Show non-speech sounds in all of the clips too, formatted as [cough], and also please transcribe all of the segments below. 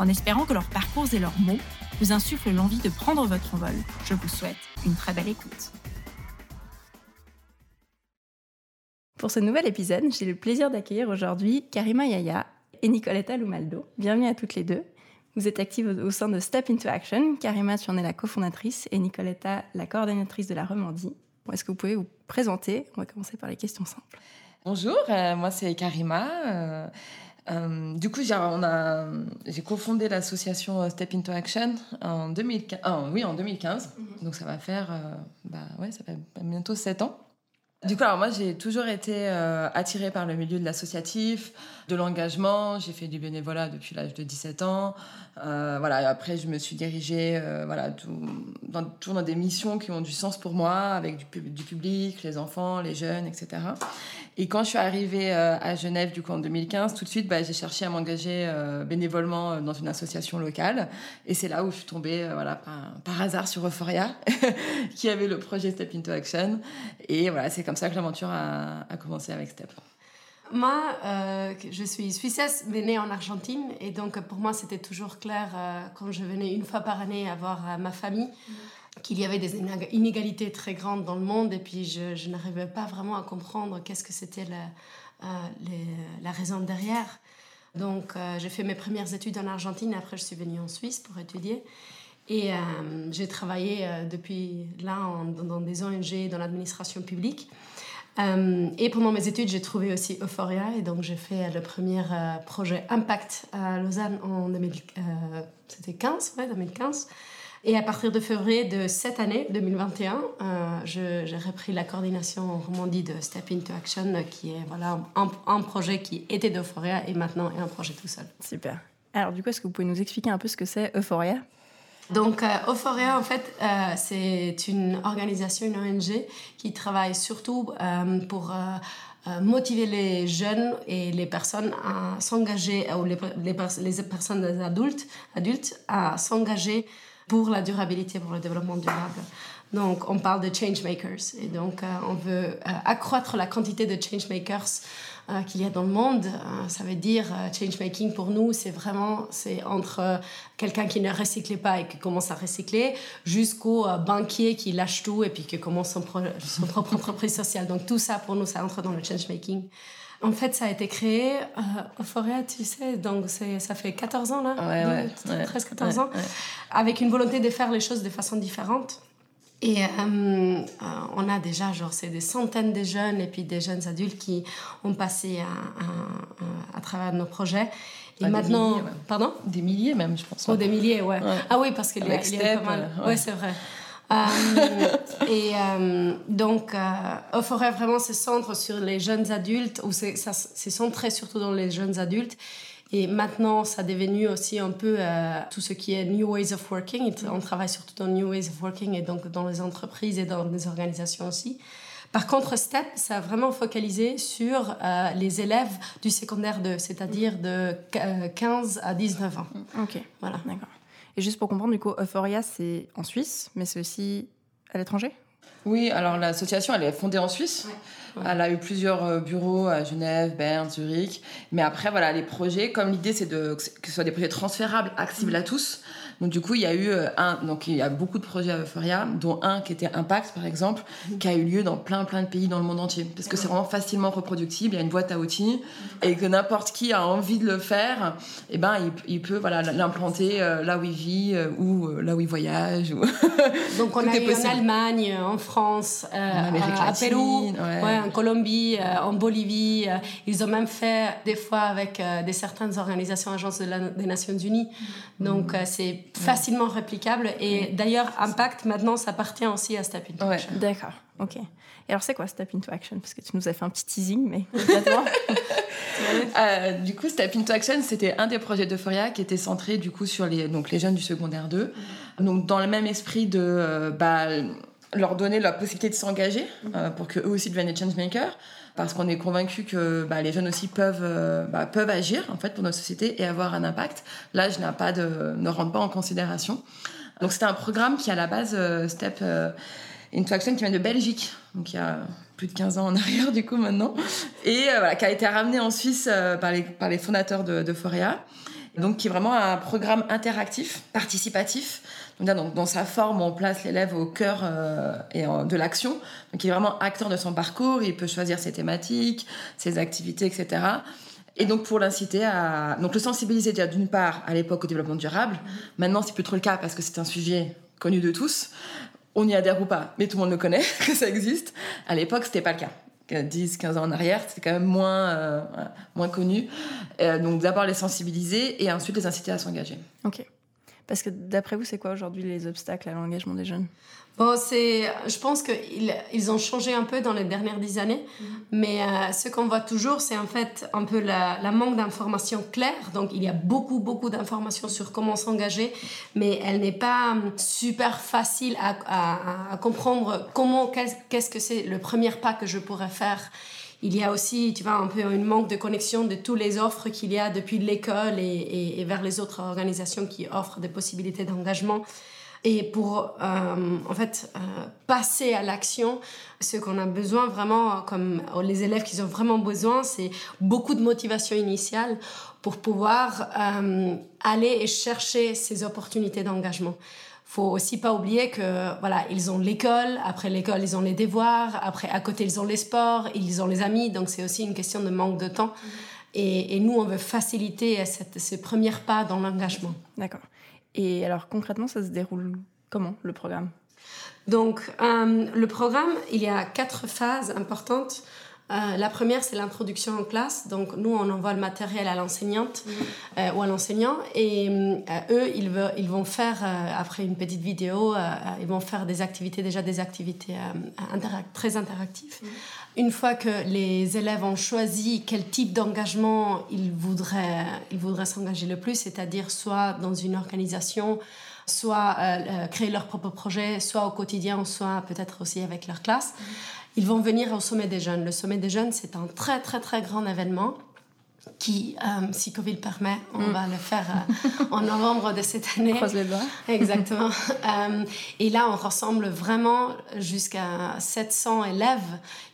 En espérant que leurs parcours et leurs mots vous insuffle l'envie de prendre votre envol. Je vous souhaite une très belle écoute. Pour ce nouvel épisode, j'ai le plaisir d'accueillir aujourd'hui Karima Yaya et Nicoletta Lumaldo. Bienvenue à toutes les deux. Vous êtes actives au sein de Step Into Action. Karima, tu en es la cofondatrice et Nicoletta, la coordonnatrice de la Romandie. Est-ce que vous pouvez vous présenter? On va commencer par les questions simples. Bonjour, euh, moi c'est Karima. Euh, euh, du coup, j'ai cofondé l'association Step Into Action en 2015. Ah, oui, en 2015. Mhm. Donc ça va faire, euh, bah, ouais, ça fait bientôt 7 ans. Du coup, alors moi, j'ai toujours été euh, attirée par le milieu de l'associatif, de l'engagement. J'ai fait du bénévolat depuis l'âge de 17 ans. Euh, voilà, après, je me suis dirigée euh, voilà, tout, dans, toujours dans des missions qui ont du sens pour moi, avec du, public, les enfants, les jeunes, etc. Et quand je suis arrivée à Genève, du coup, en 2015, tout de suite, bah, j'ai cherché à m'engager bénévolement dans une association locale. Et c'est là où je suis tombée, voilà, par, par, hasard sur Euphoria, [laughs] qui avait le projet Step Into Action. Et voilà, c'est comme ça que l'aventure a, commencé avec Step. Moi, euh, je suis suissesse, mais née en Argentine. Et donc, pour moi, c'était toujours clair, euh, quand je venais une fois par année voir euh, ma famille, qu'il y avait des inégalités très grandes dans le monde. Et puis, je, n'arrivais pas vraiment à comprendre qu'est-ce que c'était la, raison derrière. Donc, j'ai fait mes premières études en Argentine. Après, je suis venue en Suisse pour étudier. Et j'ai travaillé depuis là dans des ONG, dans l'administration publique. Euh, et pendant mes études, j'ai trouvé aussi Euphoria et donc j'ai fait le premier euh, projet Impact à Lausanne en 2015, euh, ouais, 2015. Et à partir de février de cette année, 2021, j'ai repris la coordination en Romandie de Step Into Action, qui est voilà, un, un projet qui était d'Euphoria et maintenant est un projet tout seul. Super. Alors du coup, est-ce que vous pouvez nous expliquer un peu ce que c'est Euphoria? Donc, euh, Euphoria, en fait, euh, c'est une organisation, une ONG qui travaille surtout euh, pour motiver les jeunes et les personnes à s'engager, ou les, les, les, personnes adultes, adultes à s'engager pour la durabilité, pour le développement durable. Donc, on parle de change makers. Et donc, on veut accroître la quantité de change makers euh, qu'il y a dans le monde. Euh, ça veut dire euh, change making pour nous, c'est vraiment c'est entre quelqu'un qui ne recycle pas et qui commence à recycler jusqu'au banquier qui lâche tout et puis qui commence son, son propre entreprise sociale. Donc tout ça pour nous, ça entre dans le change making. En fait, ça a été créé au Forêt, tu sais, donc ça fait 14 ans là, ouais, ouais, 13, 14 ans, avec une volonté de faire les choses de façon différente. Et euh, euh, on a déjà, genre, c'est des centaines de jeunes et puis des jeunes adultes qui ont passé à, à, travers nos projets. Et maintenant, des milliers, pardon? Des milliers même, je pense. Oh, des milliers, ouais. Ah oui, parce qu'il y, a pas mal. Ouais, c'est vrai. euh, et euh, donc, euh, Forêt vraiment se centre sur les jeunes adultes, ou c'est centré surtout dans les jeunes adultes. Et maintenant, ça est devenu aussi un peu euh, tout ce qui est New Ways of Working. On travaille surtout dans New Ways of Working et donc dans les entreprises et dans les organisations aussi. Par contre, STEP, ça a vraiment focalisé sur euh, les élèves du secondaire 2, c'est-à-dire de 15 euh, à 19 ans. Ok, voilà. D'accord. Et juste pour comprendre, du coup, Euphoria, c'est en Suisse, mais c'est aussi à l'étranger? Oui, alors l'association, elle est fondée en Suisse. Elle a eu plusieurs euh, bureaux à Genève, Berne, Zurich. Mais après, voilà, les projets, comme l'idée, c'est de, que ce soit des projets transférables, accessibles à tous. Donc du coup, il y a eu euh, un, donc il y a beaucoup de projets à Euphoria, dont un qui était Impact par exemple, qui a eu lieu dans plein plein de pays dans le monde entier, parce que c'est vraiment facilement reproductible. Il y a une boîte à outils et que n'importe qui a envie de le faire, et eh ben il, il peut voilà l'implanter euh, là où il vit ou là où il voyage. [laughs] donc on a eu en Allemagne, en France, à Pérou, ouais en Colombie, euh, en Bolivie. Euh, ils ont même fait des fois avec euh, des certaines organisations, agences des Nations Unies. Donc c'est facilement réplicable. Et d'ailleurs, Impact, maintenant, ça appartient aussi à Step ouais. D'accord. Ok. Et alors, c'est quoi Step into Action? Parce que tu nous as fait un petit teasing, mais [laughs] [laughs] euh, Du coup, Step into Action, c'était un des projets d'Euphoria qui était centré du coup sur les, donc, les jeunes du secondaire 2. Mm. Donc, dans le même esprit de euh, bah, leur donner la possibilité de s'engager euh, pour qu'eux aussi deviennent des changemakers parce qu'on est convaincu que bah, les jeunes aussi peuvent, euh, bah, peuvent agir en fait pour notre société et avoir un impact. L'âge n'a pas de, ne rentre pas en considération. Donc c'était un programme qui à la base euh, Step euh, Into Action qui vient de Belgique, donc il y a plus de 15 ans en [laughs] arrière du coup maintenant, et voilà, qui a été ramené en Suisse par, les, par les fondateurs de, de Foria. Donc qui est vraiment un programme interactif, participatif, donc, dans sa forme, on place l'élève au cœur euh, et de l'action. Donc, il est vraiment acteur de son parcours. Il peut choisir ses thématiques, ses activités, etc. Et donc, pour l'inciter à. Donc, le sensibiliser déjà d'une part à l'époque au développement durable. Maintenant, c'est plus trop le cas parce que c'est un sujet connu de tous. On y adhère ou pas, mais tout le monde le connaît, [laughs] que ça existe. À l'époque, c'était pas le cas. 10, 15 ans en arrière, c'était quand même moins, euh, moins connu. Euh, donc d'abord les sensibiliser et ensuite les inciter à s'engager. Ok. Parce que d'après vous, c'est quoi aujourd'hui les obstacles à l'engagement des jeunes? Bon, c'est, je pense qu'ils ils ont changé un peu dans les dernières dix années, mhm. mais euh, ce qu'on voit toujours, c'est en fait un peu la, manque d'informations claires. Donc, il y a beaucoup, beaucoup d'informations sur comment s'engager, mais elle n'est pas hum, super facile à, à, à comprendre comment, qu'est-ce que c'est le premier pas que je pourrais faire il y a aussi, tu vois, un peu une manque de connexion de toutes les offres qu'il y a depuis l'école et, vers les autres organisations qui offrent des possibilités d'engagement. Et pour, euh, en fait, euh, passer à l'action, ce qu'on a besoin vraiment, comme les élèves qui ont vraiment besoin, c'est beaucoup de motivation initiale pour pouvoir euh, aller et chercher ces opportunités d'engagement faut aussi pas oublier que voilà ils ont l'école après l'école ils ont les devoirs après à côté ils ont les sports ils ont les amis donc c'est aussi une question de manque de temps. Et, nous on veut faciliter cette, ces premiers pas dans l'engagement. D'accord. Et alors concrètement ça se déroule comment le programme? Donc euh, le programme il y a quatre phases importantes euh, la première, c'est l'introduction en classe. Donc, nous, on envoie le matériel à l'enseignante mhm. euh, ou à l'enseignant. Et euh, eux, ils, ils, vont faire, après une petite vidéo, ils vont faire des activités, déjà des activités très interactives. Mhm. Une fois que les élèves ont choisi quel type d'engagement ils voudraient ils voudraient s'engager le plus, c'est-à-dire soit dans une organisation, soit créer leur propre projet, soit au quotidien, soit peut-être aussi avec leur classe. Mhm ils vont venir au Sommet des Jeunes. Le Sommet des Jeunes, c'est un très, très, très grand événement qui, euh, si Covid permet, on mm. va le faire euh, en novembre de cette [laughs] année. Croise les doigts. [laughs] Exactement. Euh, et là, on rassemble vraiment jusqu'à 700 élèves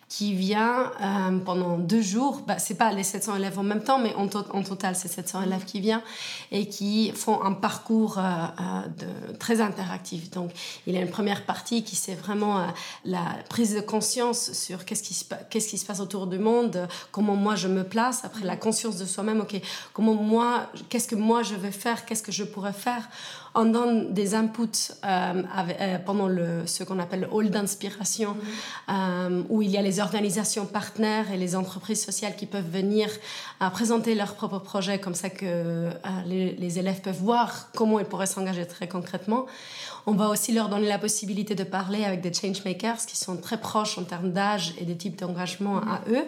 qui vient euh, pendant deux jours. Bah, c'est pas les 700 élèves en même temps, mais en, en total, c'est 700 élèves qui viennent et qui font un parcours euh, euh, de, très interactif. Donc, il y a une première partie qui c'est vraiment la prise de conscience sur qu'est-ce qui, se, qu'est-ce qui se passe autour du monde, comment moi je me place, après la conscience de soi-même, ok, comment moi, qu'est-ce que moi je veux faire, qu'est-ce que je pourrais faire on donne des inputs euh, euh, pendant le, ce qu'on appelle le hall d'inspiration, mm-hmm. euh, où il y a les organisations partenaires et les entreprises sociales qui peuvent venir présenter leurs propres projets, comme ça que les, élèves peuvent voir comment ils pourraient s'engager très concrètement. On va aussi leur donner la possibilité de parler avec des changemakers qui sont très proches en termes d'âge et de type d'engagement à mm-hmm. eux.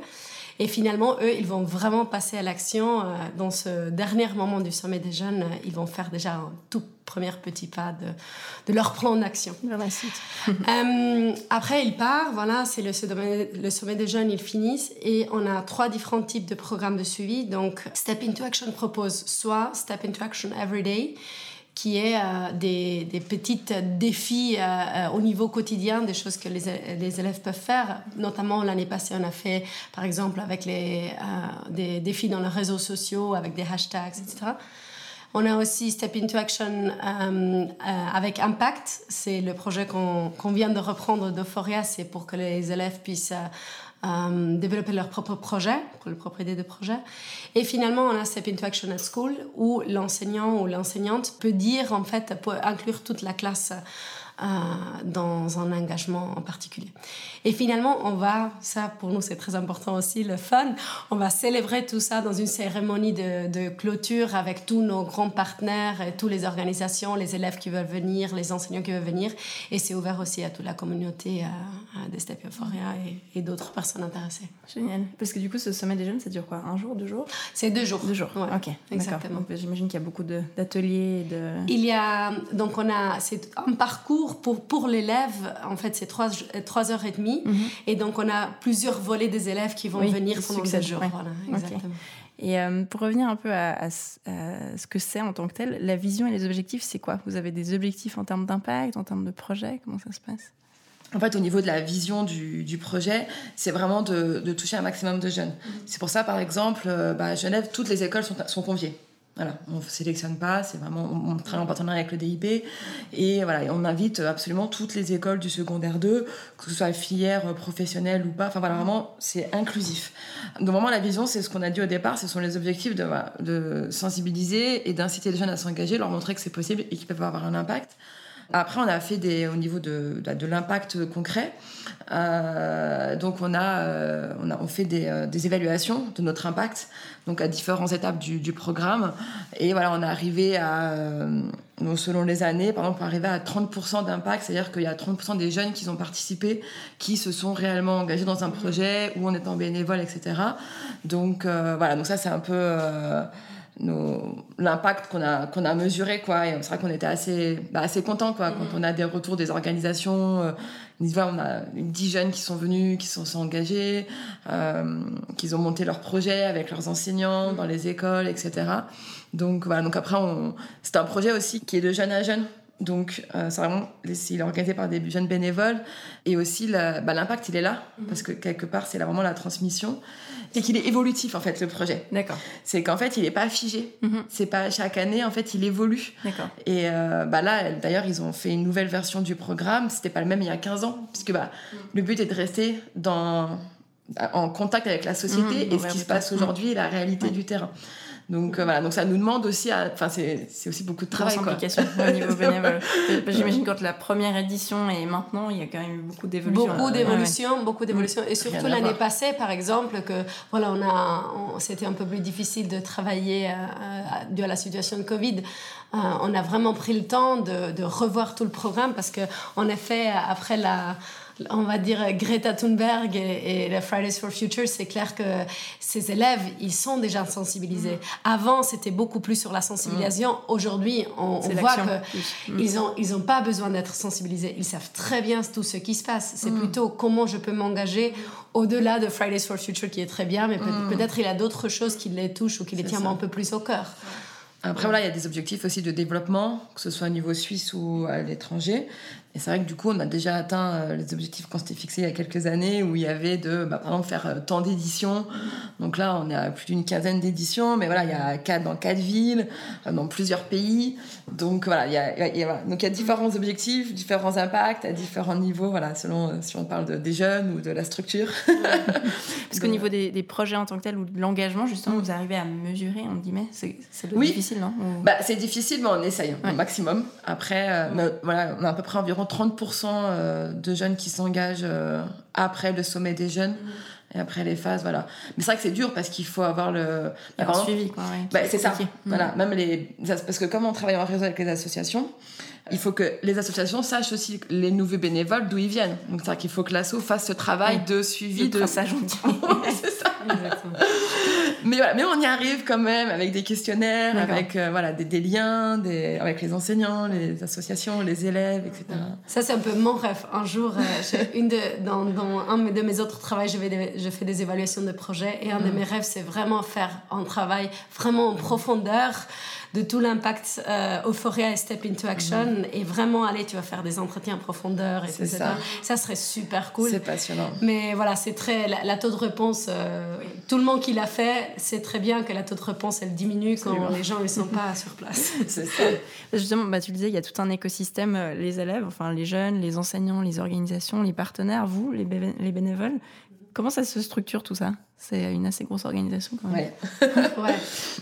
Et finalement, eux, ils vont vraiment passer à l'action. dans ce dernier moment du sommet des jeunes, ils vont faire déjà un tout premier petit pas de, de leur plan d'action. [laughs] euh, après, ils partent, voilà, c'est le sommet, le sommet des jeunes, ils finissent et on a trois différents types de programmes de suivi. Donc, Step Into Action propose soit Step Into Action Every Day, qui est euh, des, des petits défis euh, euh, au niveau quotidien, des choses que les, les élèves peuvent faire. Notamment, l'année passée, on a fait, par exemple, avec les, des défis dans les réseaux sociaux, avec des hashtags, etc. On a aussi Step into Action avec Impact. C'est le projet qu'on vient de reprendre d'Euphoria. C'est pour que les élèves puissent euh, développer leur propre projet, leur propre idée de projet. Et finalement, on a Step into Action at School, où l'enseignant ou l'enseignante peut dire, en fait, peut inclure toute la classe euh, dans un engagement en particulier. Et finalement, on va, ça pour nous c'est très important aussi, le fun, on va célébrer tout ça dans une cérémonie de, de clôture avec tous nos grands partenaires, et toutes les organisations, les élèves qui veulent venir, les enseignants qui veulent venir. Et c'est ouvert aussi à toute la communauté à des Step Euphoria et, et d'autres personnes intéressées. Génial. Parce que du coup, ce sommet des jeunes, ça dure quoi? Un jour, deux jours? C'est deux jours. Deux jours, Ouais, ok. exactement. J'imagine qu'il y a beaucoup d'ateliers. De... Il y a donc on a c'est un parcours pour pour l'élève en fait c'est trois trois heures et demie et donc on a plusieurs volets des élèves qui vont Mhm. Oui, venir pendant deux jours ouais. voilà Ok. exactement. Et euh, pour revenir un peu à, à ce à ce que c'est en tant que tel, la vision et les objectifs, c'est quoi? Vous avez des objectifs en termes d'impact, en termes de projet? Comment ça se passe? En fait, au niveau de la vision du, du projet, c'est vraiment de, de toucher un maximum de jeunes. C'est pour ça, par exemple, euh, bah, à Genève, toutes les écoles sont, sont conviées. Voilà, on ne sélectionne pas, c'est vraiment, on travaille en partenariat avec le DIP et voilà, on invite absolument toutes les écoles du secondaire 2, que ce soit filière euh, professionnelle ou pas. Enfin voilà, vraiment, c'est inclusif. Donc vraiment, la vision, c'est ce qu'on a dit au départ, ce sont les objectifs de, de sensibiliser et d'inciter les jeunes à s'engager, leur montrer que c'est possible et qu'ils peuvent avoir un impact. Après, on a fait des, au niveau de, de, de l'impact concret. Euh, donc, on a, euh, on a on fait des, euh, des évaluations de notre impact, donc à différentes étapes du, du programme. Et voilà, on est arrivé à, euh, selon les années, par exemple, on est arrivé à 30% d'impact, c'est-à-dire qu'il y a 30% des jeunes qui ont participé, qui se sont réellement engagés dans un projet ou en étant bénévoles, etc. Donc, euh, voilà, donc ça, c'est un peu. Nos- l'impact qu'on a qu'on a mesuré quoi. Et c'est vrai qu'on était assez bah, assez content quoi quand on a des retours des organisations euh, on a 10 jeunes qui sont venus qui sont, sont engagés euh, qui ont monté leur projet avec leurs enseignants dans les écoles etc donc voilà. Donc après on c'est un projet aussi qui est de jeune à jeune donc, euh, c'est vraiment, il est organisé par des jeunes bénévoles. Et aussi, bah, l'impact, il est là. Parce que quelque part, c'est vraiment la transmission. C'est qu'il est évolutif, en fait, le projet. D'accord. C'est qu'en fait, il n'est pas figé. Mhm. C'est pas chaque année, en fait, il évolue. D'accord. Et euh, bah là, d'ailleurs, ils ont fait une nouvelle version du programme. C'était pas le même il y a 15 ans, puisque bah, le but est de rester dans, en contact avec la société Mhm, et ce qui se passe aujourd'hui et la réalité du terrain. Donc euh, voilà, donc ça nous demande aussi, à- enfin c'est c'est aussi beaucoup de travail Grosse quoi. implication au niveau [laughs] bénévole. J'imagine quand la première édition et maintenant, il y a quand même eu beaucoup d'évolution. Beaucoup Ouais, d'évolution, beaucoup d'évolution. Et surtout l'année passée, par exemple, que voilà, on a, on- c'était un peu plus difficile de travailler euh, euh, dû à la situation de Covid. Euh, on a vraiment pris le temps de, de revoir tout le programme parce que, en effet, après la on va dire Greta Thunberg et, et la Fridays for Future, c'est clair que ces élèves, ils sont déjà sensibilisés. Mm. Avant, c'était beaucoup plus sur la sensibilisation. Aujourd'hui, on, voit l'action, que plus. Mm. ils ont pas besoin d'être sensibilisés. Ils savent très bien tout ce qui se passe. C'est Mm. plutôt comment je peux m'engager au-delà de Fridays for Future qui est très bien, mais peut- peut-être il y a d'autres choses qui les touchent ou qui les Mm. Tiennent un peu plus au cœur. Après, voilà, il y a des objectifs aussi de développement, que ce soit au niveau suisse ou à l'étranger. Et c'est vrai que du coup, on a déjà atteint euh, les objectifs qu'on s'était fixés il y a quelques années, où il y avait de, bah, par exemple, faire euh, tant d'éditions. Donc là, on est à plus d'une quinzaine d'éditions, mais voilà, il y a quatre dans quatre villes, euh, dans plusieurs pays. Donc voilà, il y a, il y. Donc il y a différents objectifs, différents impacts à différents niveaux, voilà, selon si on parle de, des jeunes ou de la structure. [laughs] Parce qu'au niveau des, des projets en tant que tel ou de l'engagement, justement, vous arrivez à mesurer, en guillemets, c'est Oui. difficile, non? Ou- Bah, c'est difficile, mais on essaye Ouais. au maximum. Après, euh, voilà, on a à peu près environ 30% euh, de jeunes qui s'engagent euh, après le sommet des jeunes et après les phases, voilà. Mais c'est vrai que c'est dur parce qu'il faut avoir le. Bah, exemple, suivi, quoi. ouais, qui bah, est c'est ça. compliqué. Mm. Voilà, même les parce que comme on travaille en réseau avec les associations, il faut que les associations sachent aussi les nouveaux bénévoles d'où ils viennent. Donc c'est qu'il faut que l'asso fasse ce travail de suivi de traçage, [laughs] c'est ça. Mais voilà, mais on y arrive quand même avec des questionnaires, avec euh, voilà des, des liens, des, avec les enseignants, les associations, les élèves, etc. Ça, c'est un peu mon rêve. Un jour, euh, une de, dans, dans un de mes autres travaux, je, vais des- je fais des évaluations de projets. Et un de mes rêves, c'est vraiment faire un travail vraiment en profondeur de tout l'impact euh, Euphoria et Step into Action. Et vraiment aller, tu vas faire des entretiens en profondeur, etc. ça. Ça serait super cool. C'est passionnant. Mais voilà, c'est très. La, la taux de réponse, euh, tout le monde qui l'a fait sait très bien que la taux de réponse, elle diminue quand Absolument. les gens ne sont pas sur place. [laughs] C'est ça. Justement, bah, tu le disais, il y a tout un écosystème, euh, les élèves, enfin les jeunes, les enseignants, les organisations, les partenaires, vous, les, bé- les bénévoles. Comment ça se structure tout ça? C'est une assez grosse organisation quand même. [laughs] Ouais.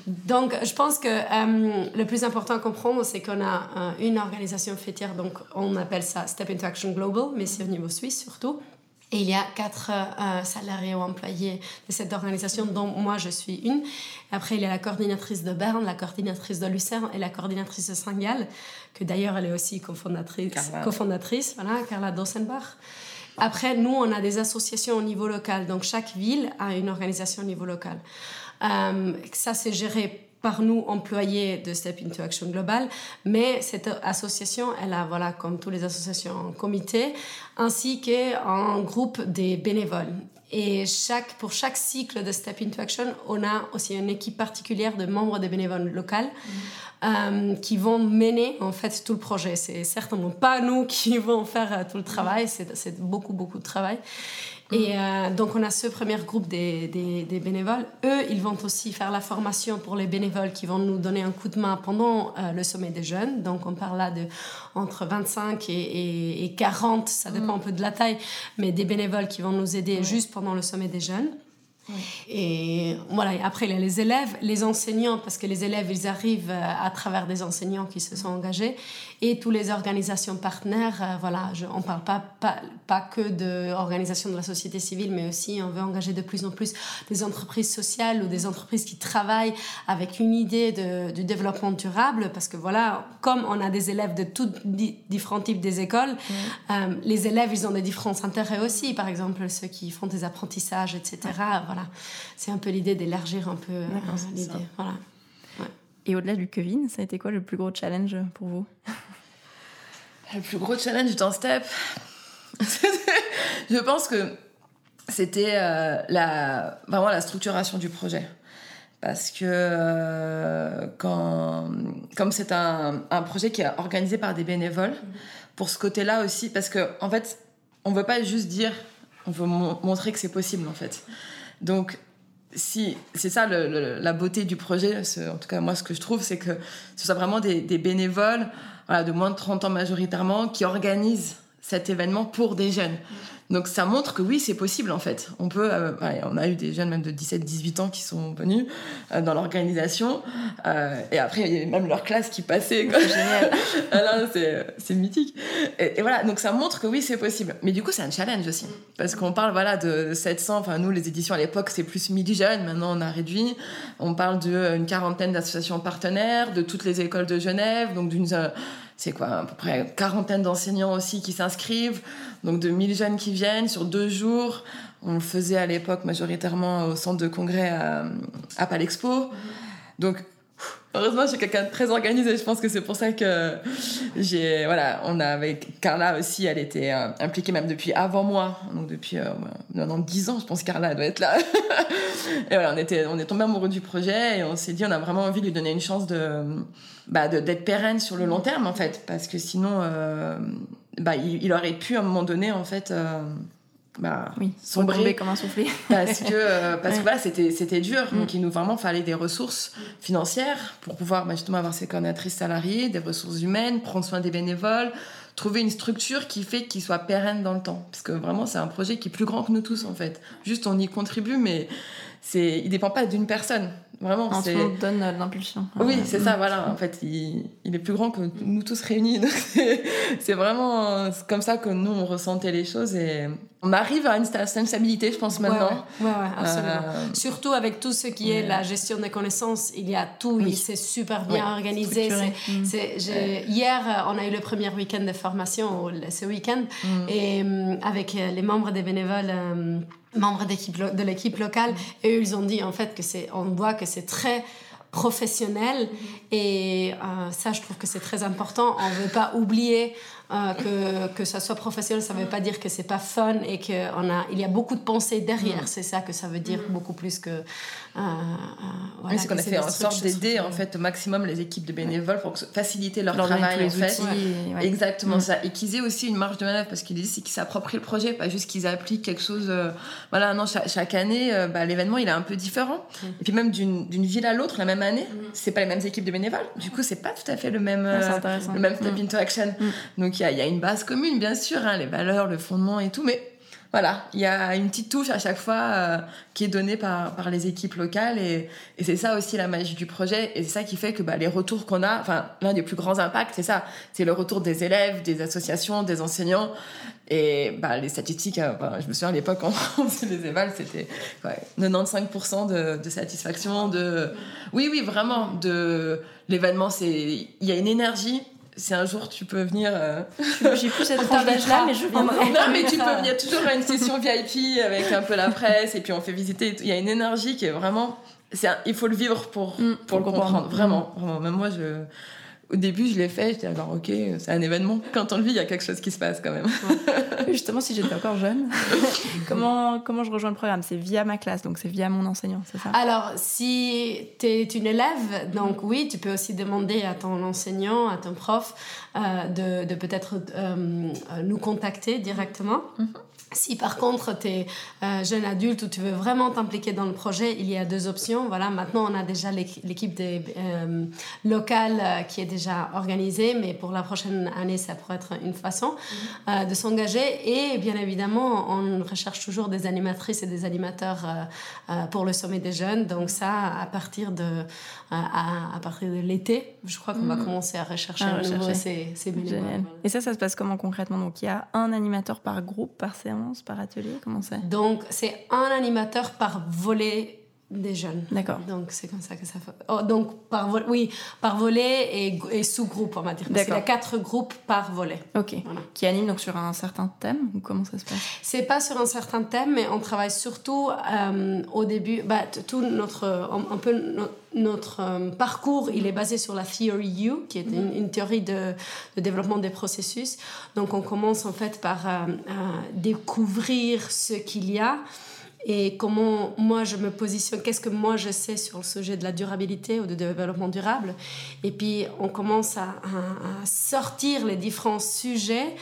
Donc, je pense que euh, le plus important à comprendre, c'est qu'on a euh, une organisation fêtière, donc on appelle ça Step into Action Global, mais c'est au niveau suisse surtout. Et il y a quatre euh, salariés ou employés de cette organisation, dont moi je suis une. Après, il y a la coordinatrice de Berne, la coordinatrice de Lucerne et la coordinatrice de Saint-Gall, que d'ailleurs elle est aussi cofondatrice, cofondatrice voilà, Carla Dossenbach. Après, nous, on a des associations au niveau local. Donc, chaque ville a une organisation au niveau local. Euh, ça, c'est géré par nous, employés de Step into Action Global. Mais cette association, elle a, voilà, comme toutes les associations, un comité, ainsi qu'un groupe des bénévoles. Et chaque, pour chaque cycle de Step into Action, on a aussi une équipe particulière de membres des bénévoles locales. Euh, qui vont mener en fait tout le projet. C'est certainement pas nous [laughs] qui vont faire euh, tout le travail, c'est beaucoup beaucoup de travail. Et euh, donc, on a ce premier groupe des, des, bénévoles. Eux, ils vont aussi faire la formation pour les bénévoles qui vont nous donner un coup de main pendant le sommet des jeunes. Donc, on parle là de entre 25 et, et, 40, ça dépend mm. un peu de la taille, mais des bénévoles qui vont nous aider juste pendant le sommet des jeunes. Et voilà, après, il y a les élèves, les enseignants, parce que les élèves, ils arrivent euh, à travers des enseignants qui se sont engagés, et toutes les organisations partenaires. Euh, voilà, je, on ne parle pas, pas, pas que d'organisations de la société civile, mais aussi on veut engager de plus en plus des entreprises sociales ou des entreprises qui travaillent avec une idée de, du développement durable, parce que voilà, comme on a des élèves de tous différents types des écoles, euh, les élèves, ils ont des différents intérêts aussi. Par exemple, ceux qui font des apprentissages, etc. Voilà c'est un peu l'idée d'élargir un peu euh, l'idée. Voilà. Et au-delà du Covid, ça a été quoi le plus gros challenge pour vous? Le plus gros challenge dans Step? [laughs] Je pense que c'était euh, la, vraiment la structuration du projet. Parce que euh, quand, comme c'est un, un, projet qui est organisé par des bénévoles, pour ce côté-là aussi, parce qu'en en fait, on ne veut pas juste dire, on veut montrer que c'est possible en fait. Donc, si c'est ça la beauté du projet, en tout cas moi ce que je trouve, c'est que ce soit vraiment des, bénévoles de moins de 30 ans majoritairement qui organisent cet événement pour des jeunes. Donc ça montre que oui, c'est possible en fait. On peut, euh, on a eu des jeunes même de 17-18 ans qui sont venus euh, dans l'organisation. Euh, et après, il y avait même leur classe qui passait. C'est génial. [laughs] Ah c'est mythique. Et, voilà, donc ça montre que oui, c'est possible. Mais du coup, c'est un challenge aussi. Parce qu'on parle voilà, de 700, enfin nous, les éditions à l'époque, c'est plus 1000 jeunes. Maintenant, on a réduit. On parle d'une quarantaine d'associations partenaires, de toutes les écoles de Genève, donc d'une c'est quoi, à peu près une quarantaine d'enseignants aussi qui s'inscrivent, donc de 1000 jeunes qui viennent sur deux jours. On le faisait à l'époque majoritairement au centre de congrès à, à Palexpo. Donc, heureusement, je suis quelqu'un de très organisé. Je pense que c'est pour ça que j'ai. Voilà, on a avec Carla aussi, elle était euh, impliquée même depuis avant moi. Donc, depuis euh, maintenant 10 ans, je pense que Carla doit être là. [laughs] et voilà, on, était, on est tombé amoureux du projet et on s'est dit, on a vraiment envie de lui donner une chance de bah, d'être pérenne sur le long terme en fait parce que sinon euh, bah, il, aurait pu à un moment donné en fait euh, bah, oui, sombrer. comme un soufflé [laughs] parce que euh, parce que voilà c'était c'était dur. Mm. donc il nous vraiment fallait des ressources financières pour pouvoir bah, justement avoir ses coordinatrices salariées des ressources humaines prendre soin des bénévoles trouver une structure qui fait qu'il soit pérenne dans le temps. Parce que vraiment c'est un projet qui est plus grand que nous tous en fait. Juste on y contribue mais c'est il dépend pas d'une personne Vraiment, c'est. donne euh, l'impulsion. Oui, c'est ça, voilà. En fait, il, il, est plus grand que nous tous réunis. [laughs] c'est vraiment comme ça que nous, on ressentait les choses et on arrive à une certaine stabilité, je pense, maintenant. Ouais, ouais, absolument. Euh, Surtout avec tout ce qui est la gestion des connaissances, il y a tout, oui. c'est super bien organisé. Mm. Hier, euh, on a eu le premier week-end de formation, ce week-end, mm. et avec les membres des bénévoles membres de l'équipe locale. Et eux ils ont dit en fait que c'est on voit que c'est très professionnel. Et euh, ça je trouve que c'est très important. On veut pas oublier euh, que, que ça soit professionnel, ça ne veut pas dire que c'est pas fun et qu'il y a beaucoup de pensées derrière. Mm. C'est ça que ça veut dire mm. beaucoup plus que. Euh, euh voilà, c'est qu'on a fait en sorte d'aider en fait au maximum les équipes de bénévoles pour faciliter leur, travail en fait. Exactement mm. ça. Et qu'ils aient aussi une marge de manœuvre parce qu'ils disent qu'ils s'approprient le projet, pas juste qu'ils appliquent quelque chose. Euh, voilà, non, chaque, année, bah, l'événement il est un peu différent. Et puis même d'une ville à l'autre, la même année, c'est pas les mêmes équipes de bénévoles. Du coup, c'est pas tout à fait le même, le même step into action. Donc il y, a une base commune, bien sûr, hein, les valeurs, le fondement et tout, mais voilà, il y a une petite touche à chaque fois euh, qui est donnée par, les équipes locales et, c'est ça aussi la magie du projet et c'est ça qui fait que bah, les retours qu'on a, enfin l'un des plus grands impacts, c'est ça, c'est le retour des élèves, des associations, des enseignants et bah, les statistiques, euh, je me souviens à l'époque quand on faisait les évals, c'était ouais, 95% de, de, satisfaction, de oui oui vraiment de l'événement, c'est il y a une énergie si un jour tu peux venir. Euh... J'ai plus cette [laughs] tranche d'âge-là, mais je viendrai. Non, mais tu peux venir toujours à une session VIP avec un peu la presse et puis on fait visiter. Il y a une énergie qui est vraiment. Un... Il faut le vivre pour, mm, pour, pour le comprendre. comprendre. Vraiment, vraiment. Même moi, je au début, je l'ai fait, j'étais alors ok, c'est un événement. Quand on le vit, il y a quelque chose qui se passe quand même. [laughs] Justement, si j'étais encore jeune, [laughs] comment, comment je rejoins le programme? C'est via ma classe, donc c'est via mon enseignant, c'est ça? Alors, si tu es une élève, donc oui, tu peux aussi demander à ton enseignant, à ton prof, euh, de, de peut-être euh, nous contacter directement. Mm -hmm. Si par contre tu es euh, jeune adulte ou tu veux vraiment t'impliquer dans le projet, il y a deux options. Voilà, maintenant on a déjà l'équipe euh, locale euh, qui est déjà organisée, mais pour la prochaine année, ça pourrait être une façon mhm. euh, de s'engager. Et bien évidemment, on recherche toujours des animatrices et des animateurs euh, euh, pour le sommet des jeunes. Donc ça, à partir de, à, à, partir de l'été, je crois qu'on mhm. va commencer à rechercher à nouveau ces, ces bénévoles. Et ça, ça se passe comment concrètement? Donc il y a un animateur par groupe, par séance par atelier Comment c'est Donc, c'est un animateur par volet des jeunes. D'accord. Donc, c'est comme ça que ça fait. Oh, donc, par vol... oui, par volet et, et sous-groupe, on va dire. Parce il y a quatre groupes par volet. Ok. Voilà. Qui animent donc sur un certain thème ou comment ça se passe? C'est pas sur un certain thème, mais on travaille surtout euh, au début. Bah, tout notre. Un, peu notre, notre euh, parcours, il est basé sur la Theory U, qui est une, une théorie de, de, développement des processus. Donc, on commence en fait par euh, découvrir ce qu'il y a et comment moi je me positionne, qu'est-ce que moi je sais sur le sujet de la durabilité ou du développement durable. Et puis on commence à, à, à sortir les différents sujets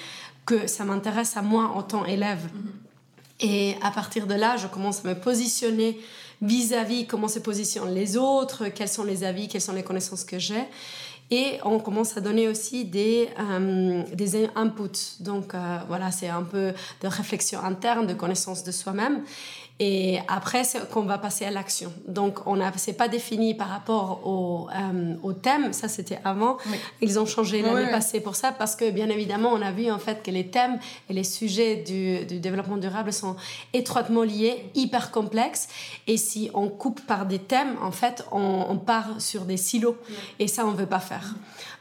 que ça m'intéresse à moi en tant qu'élève. Mm-hmm. Et à partir de là, je commence à me positionner vis-à-vis -vis comment se positionnent les autres, quels sont les avis, quelles sont les connaissances que j'ai. Et on commence à donner aussi des, euh, des inputs. Donc euh, voilà, c'est un peu de réflexion interne, de connaissance de soi-même. Et après, c'est qu'on va passer à l'action. Donc, on a, c'est pas défini par rapport au, euh, au thème. Ça, c'était avant. Oui. Ils ont changé l'année oui, passée pour ça parce que, bien évidemment, on a vu en fait que les thèmes et les sujets du, du développement durable sont étroitement liés, hyper complexes. Et si on coupe par des thèmes, en fait, on, on part sur des silos. Oui. Et ça, on veut pas faire.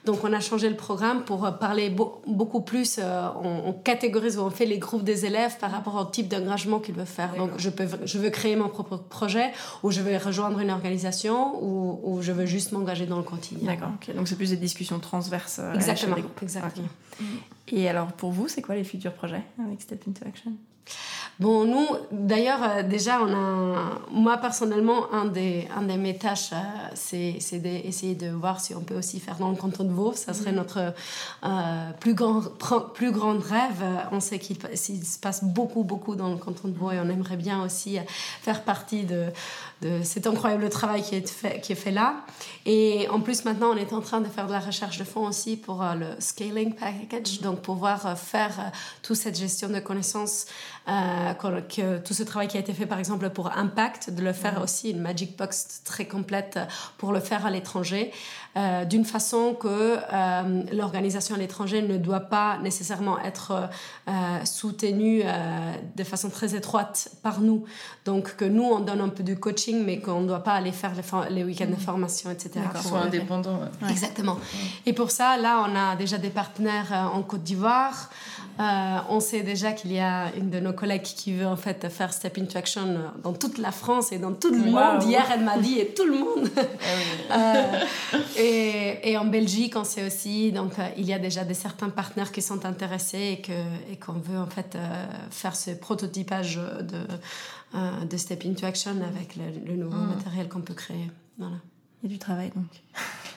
Donc, on a changé le programme pour parler beau, beaucoup plus. Euh, on, on, catégorise, on fait les groupes des élèves par rapport au type d'engagement qu'ils veulent faire. Donc, je peux, je veux créer mon propre projet, ou je veux rejoindre une organisation, ou, ou je veux juste m'engager dans le quotidien. D'accord. Okay. Donc, c'est plus des discussions transverses. Euh, Exactement. Exactement. Okay. Et alors, pour vous, c'est quoi les futurs projets avec Step Into Action? Bon, nous, d'ailleurs, euh, déjà, on a, moi personnellement, un des, un de mes tâches, euh, c'est, c'est d'essayer de voir si on peut aussi faire dans le canton de Vaud. Ça serait mm-hmm. notre euh, plus, grand, plus grand rêve. On sait qu'il, qu'il se passe beaucoup, beaucoup dans le canton de Vaud et on aimerait bien aussi faire partie de, de cet incroyable travail qui est, fait, qui est fait là. Et en plus, maintenant, on est en train de faire de la recherche de fonds aussi pour euh, le scaling package, donc pouvoir euh, faire euh, toute cette gestion de connaissances, que, que, tout ce travail qui a été fait, par exemple, pour Impact, de le faire mmh. aussi une Magic Box très complète pour le faire à l'étranger, euh, d'une façon que euh, l'organisation à l'étranger ne doit pas nécessairement être soutenue de façon très étroite par nous. Donc, que nous, on donne un peu de coaching, mais qu'on ne doit pas aller faire les, les week-ends de mmh. formation, etc. Soit indépendant. Ouais. Exactement. Et pour ça, là, on a déjà des partenaires en Côte d'Ivoire. Euh, on sait déjà qu'il y a une de nos collègues qui veut en fait faire Step into Action dans toute la France et dans tout le wow. monde. Hier, elle m'a dit et tout le monde. [laughs] euh, et, et, en Belgique, on sait aussi. Donc, euh, il y a déjà des certains partenaires qui sont intéressés et que et qu'on veut en fait euh, faire ce prototypage de euh, de Step into Action avec le, le nouveau mmh. matériel qu'on peut créer. Voilà. Il y a du travail donc.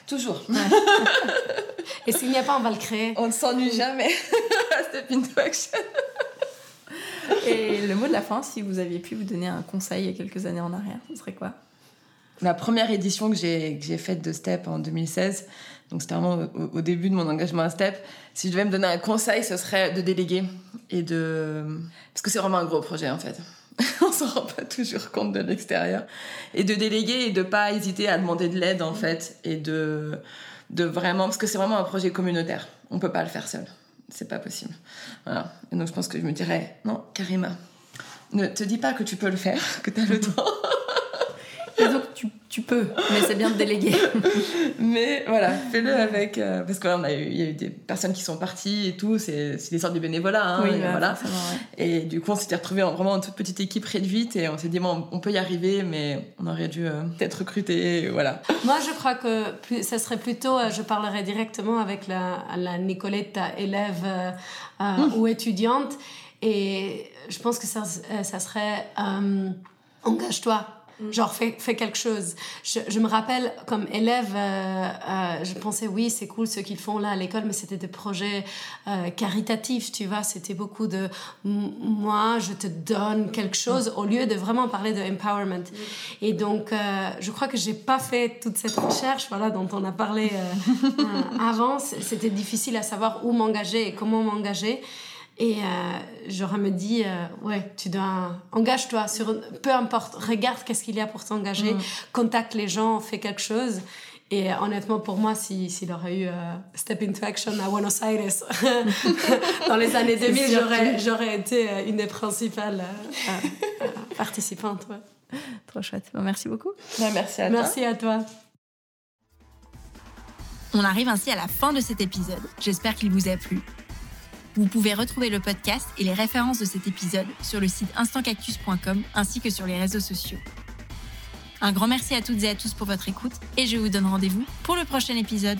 Toujours. Ouais. [laughs] Et s'il n'y a pas, on va le créer. On ne s'ennuie jamais. [laughs] Step into action. Et le mot de la fin, si vous aviez pu vous donner un conseil il y a quelques années en arrière, ce serait quoi? La première édition que j'ai faite de Step en 2016, donc c'était vraiment au, début de mon engagement à Step, si je devais me donner un conseil, ce serait de déléguer et de... Parce que c'est vraiment un gros projet en fait. [laughs] On s'en rend pas toujours compte de l'extérieur. Et de déléguer et de pas hésiter à demander de l'aide en fait et de, de vraiment... Parce que c'est vraiment un projet communautaire. On peut pas le faire seul. C'est pas possible. Voilà. Et donc je pense que je me dirais, non, Karima, ne te dis pas que tu peux le faire, que tu as le [laughs] temps. Tu, peux, mais c'est bien de déléguer. [laughs] mais voilà, fais-le avec. Euh, parce qu'il y a eu des personnes qui sont parties et tout, c'est des sortes de bénévolat. Hein, oui, et, voilà. et du coup, on s'était retrouvés en vraiment une toute petite équipe réduite et on s'est dit, bon, on peut y arriver, mais on aurait dû euh, peut-être recruter. Voilà. Moi, je crois que plus, ça serait plutôt, euh, je parlerais directement avec la, la Nicolette, élève mmh. ou étudiante. Et je pense que ça, ça serait engage-toi Mm. Genre, fais, fais, quelque chose. Je, je, me rappelle, comme élève, euh, euh, je pensais, oui, c'est cool ce qu'ils font là à l'école, mais c'était des projets euh, caritatifs, tu vois. C'était beaucoup de moi, je te donne quelque chose, au lieu de vraiment parler de empowerment. Mm. Et donc, je crois que j'ai pas fait toute cette recherche, voilà, dont on a parlé [laughs] avant. C'était difficile à savoir où m'engager et comment m'engager. Et euh, j'aurais me dit, euh, ouais, tu dois, engage-toi, sur, peu importe, regarde qu'est-ce qu'il y a pour t'engager, mm. contacte les gens, fais quelque chose. Et honnêtement, pour moi, s'il y aurait eu euh, Step into Action à Buenos Aires [laughs] dans les années [laughs] 2000, j'aurais été une des principales participantes. Trop chouette. merci beaucoup. Bah, merci à toi. Merci à toi. On arrive ainsi à la fin de cet épisode. J'espère qu'il vous a plu. Vous pouvez retrouver le podcast et les références de cet épisode sur le site instantcactus.com ainsi que sur les réseaux sociaux. Un grand merci à toutes et à tous pour votre écoute et je vous donne rendez-vous pour le prochain épisode.